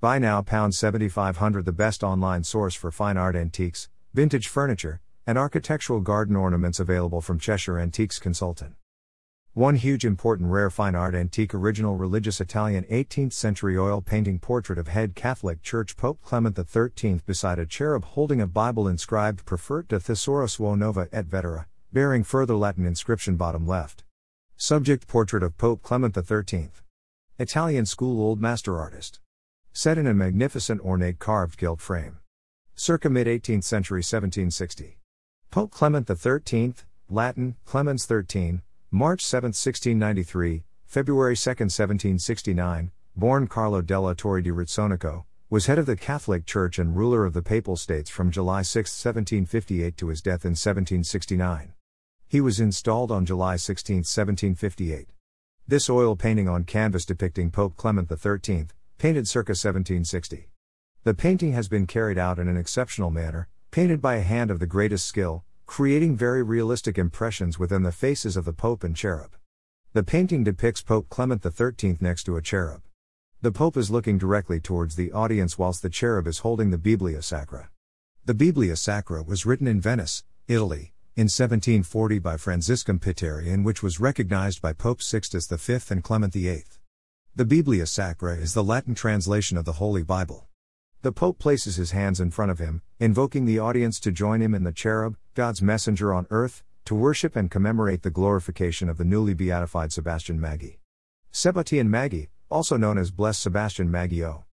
Buy now pound 7500 the best online source for fine art antiques, vintage furniture, and architectural garden ornaments available from Cheshire Antiques Consultant. One huge important rare fine art antique original religious Italian 18th century oil painting portrait of head Catholic Church Pope Clement XIII beside a cherub holding a Bible inscribed Profert de Thesaurus Nova et Vetera, bearing further Latin inscription bottom left. Subject portrait of Pope Clement XIII. Italian school old master artist set in a magnificent ornate carved gilt frame. Circa mid 18th century 1760. Pope Clement XIII, Latin, Clemens XIII, March 7, 1693, February 2, 1769, born Carlo della Torre di Rezzonico, was head of the Catholic Church and ruler of the Papal States from July 6, 1758 to his death in 1769. He was installed on July 16, 1758. This oil painting on canvas depicting Pope Clement XIII, painted circa 1760. The painting has been carried out in an exceptional manner, painted by a hand of the greatest skill, creating very realistic impressions within the faces of the Pope and cherub. The painting depicts Pope Clement XIII next to a cherub. The Pope is looking directly towards the audience whilst the cherub is holding the Biblia Sacra. The Biblia Sacra was written in Venice, Italy, in 1740 by Francesco Pitteri and which was recognized by Pope Sixtus V and Clement VIII. The Biblia Sacra is the Latin translation of the Holy Bible. The Pope places his hands in front of him, invoking the audience to join him in the cherub, God's messenger on earth, to worship and commemorate the glorification of the newly beatified Sebastian Maggi. Sebastian Maggi, also known as Blessed Sebastian Maggio.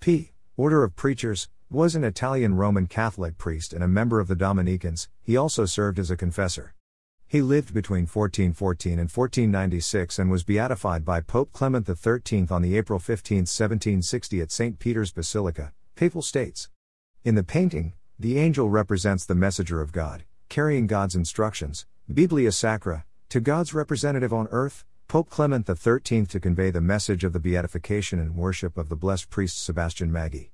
P. Order of Preachers, was an Italian Roman Catholic priest and a member of the Dominicans, he also served as a confessor. He lived between 1414 and 1496 and was beatified by Pope Clement XIII on the April 15, 1760 at St. Peter's Basilica, Papal States. In the painting, the angel represents the messenger of God, carrying God's instructions, Biblia Sacra, to God's representative on earth, Pope Clement XIII to convey the message of the beatification and worship of the blessed priest Sebastian Maggi.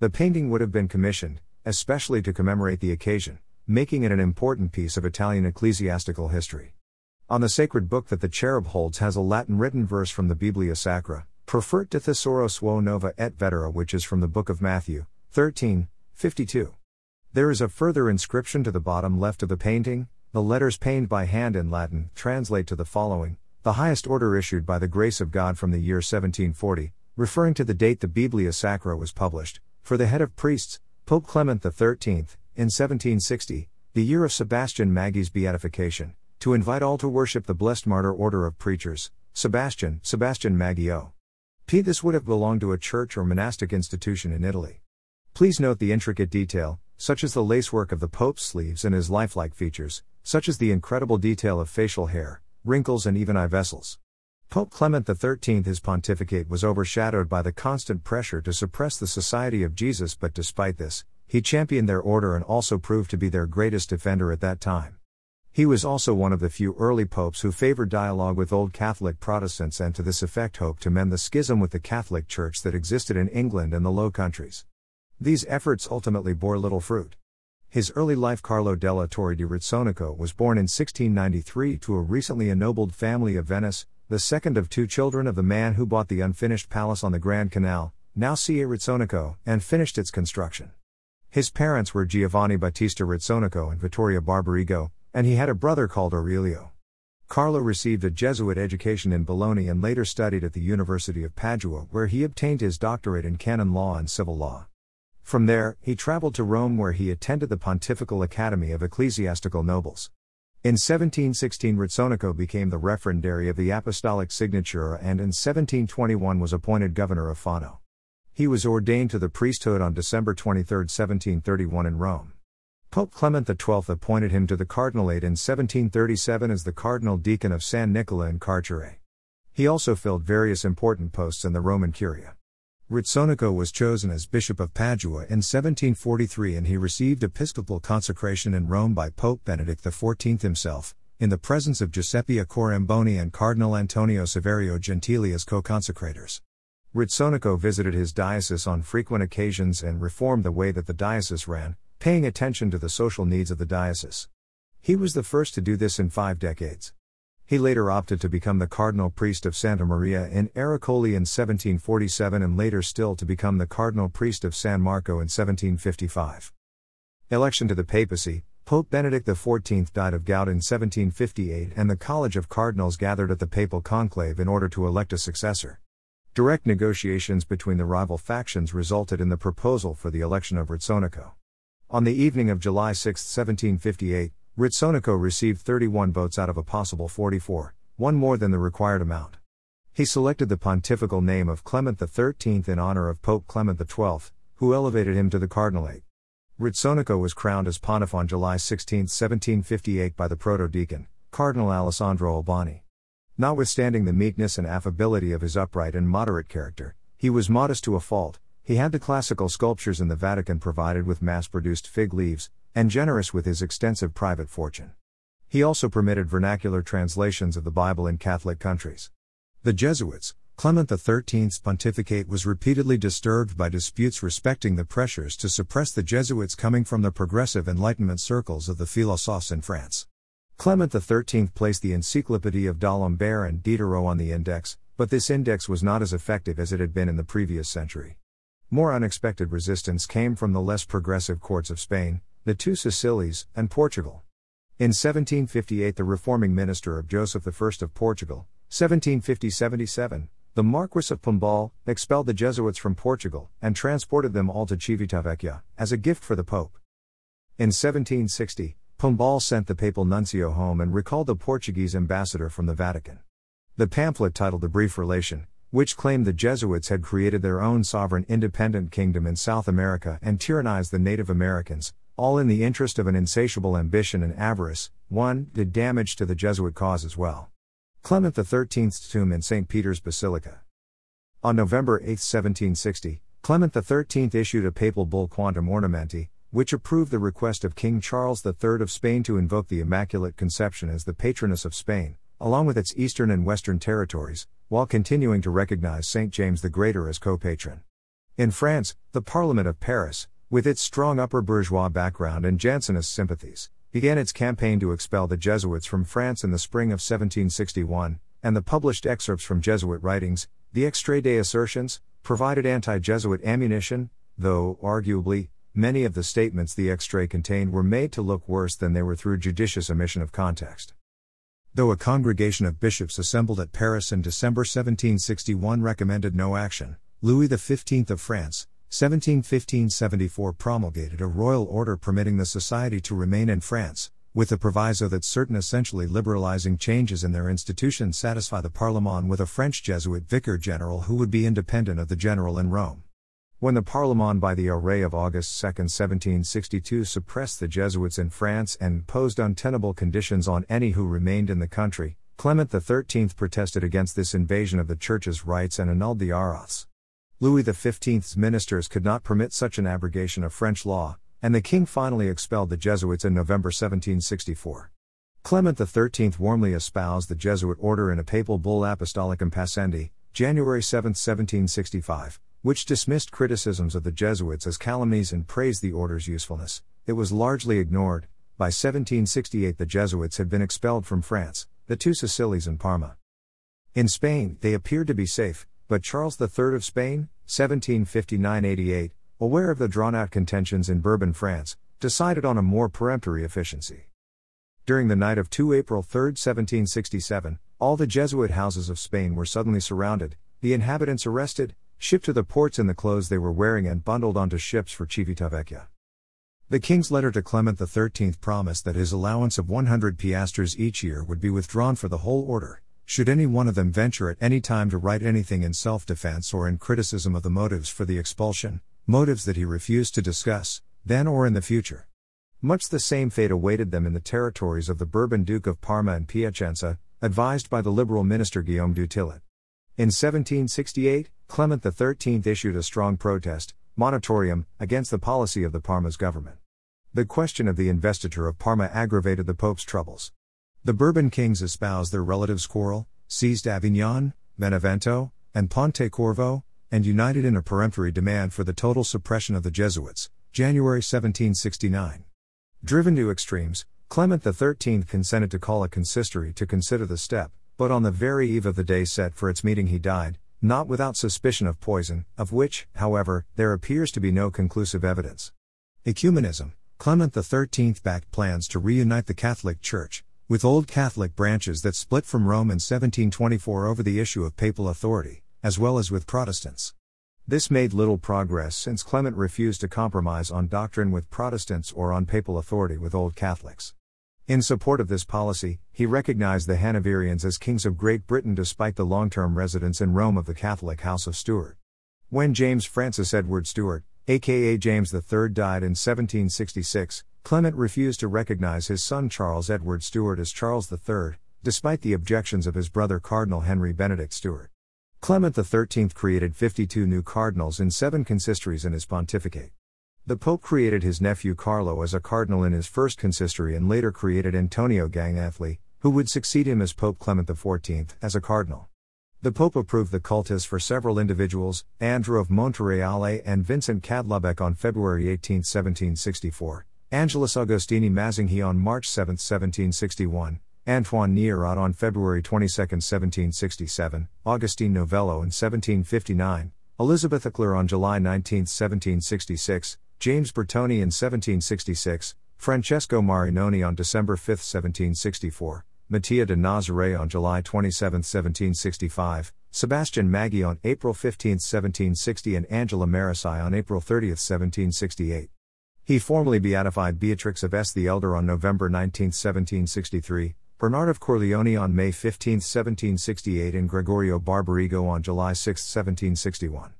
The painting would have been commissioned, especially to commemorate the occasion, making it an important piece of Italian ecclesiastical history. On the sacred book that the cherub holds has a Latin written verse from the Biblia Sacra, Profert de Thesauro Nova et Vetera, which is from the book of Matthew, 13, 52. There is a further inscription to the bottom left of the painting. The letters painted by hand in Latin translate to the following The highest order issued by the grace of God from the year 1740, referring to the date the Biblia Sacra was published, for the head of priests, Pope Clement XIII, in 1760, the year of Sebastian Maggi's beatification, to invite all to worship the blessed martyr order of preachers, Sebastian, Sebastian Maggio. P. This would have belonged to a church or monastic institution in Italy. Please note the intricate detail, such as the lacework of the Pope's sleeves and his lifelike features, such as the incredible detail of facial hair, wrinkles, and even eye vessels. Pope Clement XIII his pontificate was overshadowed by the constant pressure to suppress the Society of Jesus, but despite this, he championed their order and also proved to be their greatest defender at that time. He was also one of the few early popes who favored dialogue with Old Catholic Protestants and to this effect hoped to mend the schism with the Catholic Church that existed in England and the Low Countries. These efforts ultimately bore little fruit. His early life Carlo della Torre di Rezzonico was born in 1693 to a recently ennobled family of Venice, the second of two children of the man who bought the unfinished palace on the Grand Canal, now Ca' Rezzonico, and finished its construction. His parents were Giovanni Battista Rezzonico and Vittoria Barbarigo, and he had a brother called Aurelio. Carlo received a Jesuit education in Bologna and later studied at the University of Padua, where he obtained his doctorate in canon law and civil law. From there, he traveled to Rome where he attended the Pontifical Academy of Ecclesiastical Nobles. In 1716, Rezzonico became the referendary of the Apostolic Signature and in 1721 was appointed governor of Fano. He was ordained to the priesthood on December 23, 1731, in Rome. Pope Clement XII appointed him to the cardinalate in 1737 as the cardinal deacon of San Nicola in Carcere. He also filled various important posts in the Roman Curia. Rezzonico was chosen as Bishop of Padua in 1743 and he received episcopal consecration in Rome by Pope Benedict XIV himself, in the presence of Giuseppe Accoramboni and Cardinal Antonio Saverio Gentili as co consecrators. Rezzonico visited his diocese on frequent occasions and reformed the way that the diocese ran, paying attention to the social needs of the diocese. He was the first to do this in five decades. He later opted to become the cardinal priest of Santa Maria in Aracoeli in 1747 and later still to become the cardinal priest of San Marco in 1755. Election to the papacy Pope Benedict XIV died of gout in 1758 and the College of Cardinals gathered at the papal conclave in order to elect a successor. Direct negotiations between the rival factions resulted in the proposal for the election of Rezzonico. On the evening of July 6, 1758, Rezzonico received 31 votes out of a possible 44, one more than the required amount. He selected the pontifical name of Clement XIII in honor of Pope Clement XII, who elevated him to the cardinalate. Rezzonico was crowned as pontiff on July 16, 1758 by the proto-deacon, Cardinal Alessandro Albani. Notwithstanding the meekness and affability of his upright and moderate character, he was modest to a fault, he had the classical sculptures in the Vatican provided with mass produced fig leaves, and generous with his extensive private fortune. He also permitted vernacular translations of the Bible in Catholic countries. The Jesuits, Clement XIII's pontificate was repeatedly disturbed by disputes respecting the pressures to suppress the Jesuits coming from the progressive Enlightenment circles of the philosophes in France. Clement XIII placed the Encyclopédie of d'Alembert and Diderot on the index, but this index was not as effective as it had been in the previous century. More unexpected resistance came from the less progressive courts of Spain, the two Sicilies, and Portugal. In 1758, the reforming minister of Joseph I of Portugal, 1750 77, the Marquis of Pombal, expelled the Jesuits from Portugal and transported them all to Civitavecchia as a gift for the Pope. In 1760, Pombal sent the papal nuncio home and recalled the Portuguese ambassador from the Vatican. The pamphlet titled The Brief Relation, which claimed the Jesuits had created their own sovereign independent kingdom in South America and tyrannized the Native Americans, all in the interest of an insatiable ambition and avarice, 1. did damage to the Jesuit cause as well. Clement XIII's tomb in St. Peter's Basilica. On November 8, 1760, Clement XIII issued a papal bull Quantum Ornamenti, which approved the request of King Charles III of Spain to invoke the Immaculate Conception as the patroness of Spain, along with its eastern and western territories, while continuing to recognize St. James the Greater as co patron. In France, the Parliament of Paris, with its strong upper bourgeois background and Jansenist sympathies, began its campaign to expel the Jesuits from France in the spring of 1761, and the published excerpts from Jesuit writings, the Extrait des Assertions, provided anti Jesuit ammunition, though, arguably, many of the statements the extrait contained were made to look worse than they were through judicious omission of context. Though a congregation of bishops assembled at Paris in December 1761 recommended no action, Louis XV of France, 1715-74 promulgated a royal order permitting the society to remain in France, with the proviso that certain essentially liberalizing changes in their institutions satisfy the Parlement with a French Jesuit vicar general who would be independent of the general in Rome. When the Parlement by the array of August 2, 1762 suppressed the Jesuits in France and imposed untenable conditions on any who remained in the country, Clement XIII protested against this invasion of the Church's rights and annulled the Arrêtés. Louis XV's ministers could not permit such an abrogation of French law, and the king finally expelled the Jesuits in November 1764. Clement XIII warmly espoused the Jesuit order in a papal bull Apostolicum Pascendi, January 7, 1765, which dismissed criticisms of the Jesuits as calumnies and praised the order's usefulness. It was largely ignored. By 1768, the Jesuits had been expelled from France, the two Sicilies and Parma. In Spain, they appeared to be safe, but Charles III of Spain, 1759 88, aware of the drawn out contentions in Bourbon, France, decided on a more peremptory efficiency. During the night of 2 April 3, 1767, all the Jesuit houses of Spain were suddenly surrounded, the inhabitants arrested, shipped to the ports in the clothes they were wearing, and bundled onto ships for Civitavecchia. The king's letter to Clement XIII promised that his allowance of 100 piastres each year would be withdrawn for the whole order, should any one of them venture at any time to write anything in self defense or in criticism of the motives for the expulsion, motives that he refused to discuss, then or in the future. Much the same fate awaited them in the territories of the Bourbon Duke of Parma and Piacenza, advised by the liberal minister Guillaume du Tillot. In 1768, Clement XIII issued a strong protest, monitorium, against the policy of the Parma's government. The question of the investiture of Parma aggravated the Pope's troubles. The Bourbon kings espoused their relatives' quarrel, seized Avignon, Benevento, and Pontecorvo, and united in a peremptory demand for the total suppression of the Jesuits, January 1769. Driven to extremes, Clement XIII consented to call a consistory to consider the step, but on the very eve of the day set for its meeting he died, not without suspicion of poison, of which, however, there appears to be no conclusive evidence. Ecumenism Clement XIII backed plans to reunite the Catholic Church, with Old Catholic branches that split from Rome in 1724 over the issue of papal authority, as well as with Protestants. This made little progress since Clement refused to compromise on doctrine with Protestants or on papal authority with Old Catholics. In support of this policy, he recognized the Hanoverians as kings of Great Britain despite the long term residence in Rome of the Catholic House of Stuart. When James Francis Edward Stuart, aka James III, died in 1766, Clement refused to recognize his son Charles Edward Stuart as Charles III, despite the objections of his brother Cardinal Henry Benedict Stuart. Clement XIII created 52 new cardinals in seven consistories in his pontificate. The Pope created his nephew Carlo as a cardinal in his first consistory and later created Antonio Ganganelli, who would succeed him as Pope Clement XIV, as a cardinal. The Pope approved the cultus for several individuals, Andrew of Montereale and Vincent Kadłubek on February 18, 1764, Angelus Augustini Mazzinghi on March 7, 1761, Antoine Neyrot on February 22, 1767, Augustine Novello in 1759, Elizabeth Eclair on July 19, 1766, James Bertoni in 1766, Francesco Marinoni on December 5, 1764, Mattia de Nazare on July 27, 1765, Sebastian Maggi on April 15, 1760, and Angela Merici on April 30, 1768. He formally beatified Beatrix of S. the Elder on November 19, 1763, Bernard of Corleone on May 15, 1768, and Gregorio Barbarigo on July 6, 1761.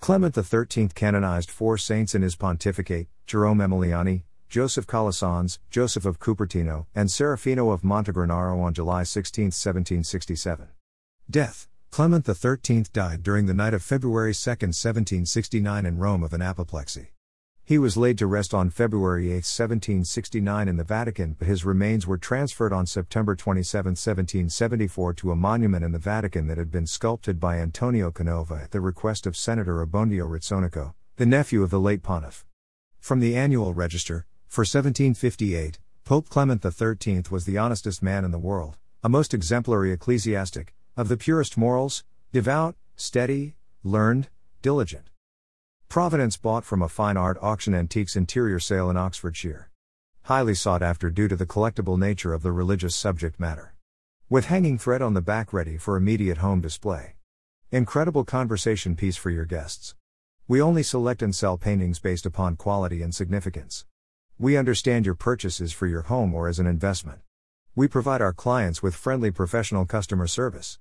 Clement XIII canonized four saints in his pontificate Jerome Emiliani, Joseph Calasanz, Joseph of Cupertino, and Serafino of Montegranaro on July 16, 1767. Death Clement XIII died during the night of February 2, 1769, in Rome of an apoplexy. He was laid to rest on February 8, 1769, in the Vatican, but his remains were transferred on September 27, 1774, to a monument in the Vatican that had been sculpted by Antonio Canova at the request of Senator Abbondio Rezzonico, the nephew of the late pontiff. From the Annual Register, for 1758, Pope Clement XIII was the honestest man in the world, a most exemplary ecclesiastic, of the purest morals, devout, steady, learned, diligent. Providence bought from a fine art auction antiques interior sale in Oxfordshire. Highly sought after due to the collectible nature of the religious subject matter. With hanging thread on the back ready for immediate home display. Incredible conversation piece for your guests. We only select and sell paintings based upon quality and significance. We understand your purchase is for your home or as an investment. We provide our clients with friendly professional customer service.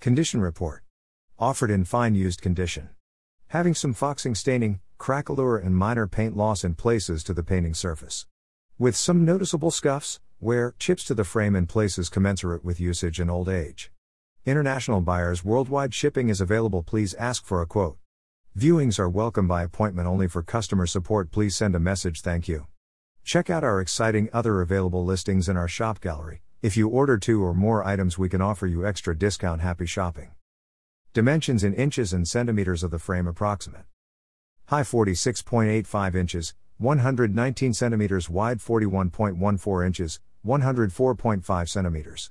Condition report. Offered in fine used condition having some foxing staining, craquelure, and minor paint loss in places to the painting surface. With some noticeable scuffs, wear, chips to the frame in places commensurate with usage and old age. International buyers worldwide shipping is available. Please ask for a quote. Viewings are welcome by appointment only for customer support. Please send a message. Thank you. Check out our exciting other available listings in our shop gallery. If you order two or more items, we can offer you extra discount. Happy shopping. Dimensions in inches and centimeters of the frame approximate. High 46.85 inches, 119 centimeters wide 41.14 inches, 104.5 centimeters.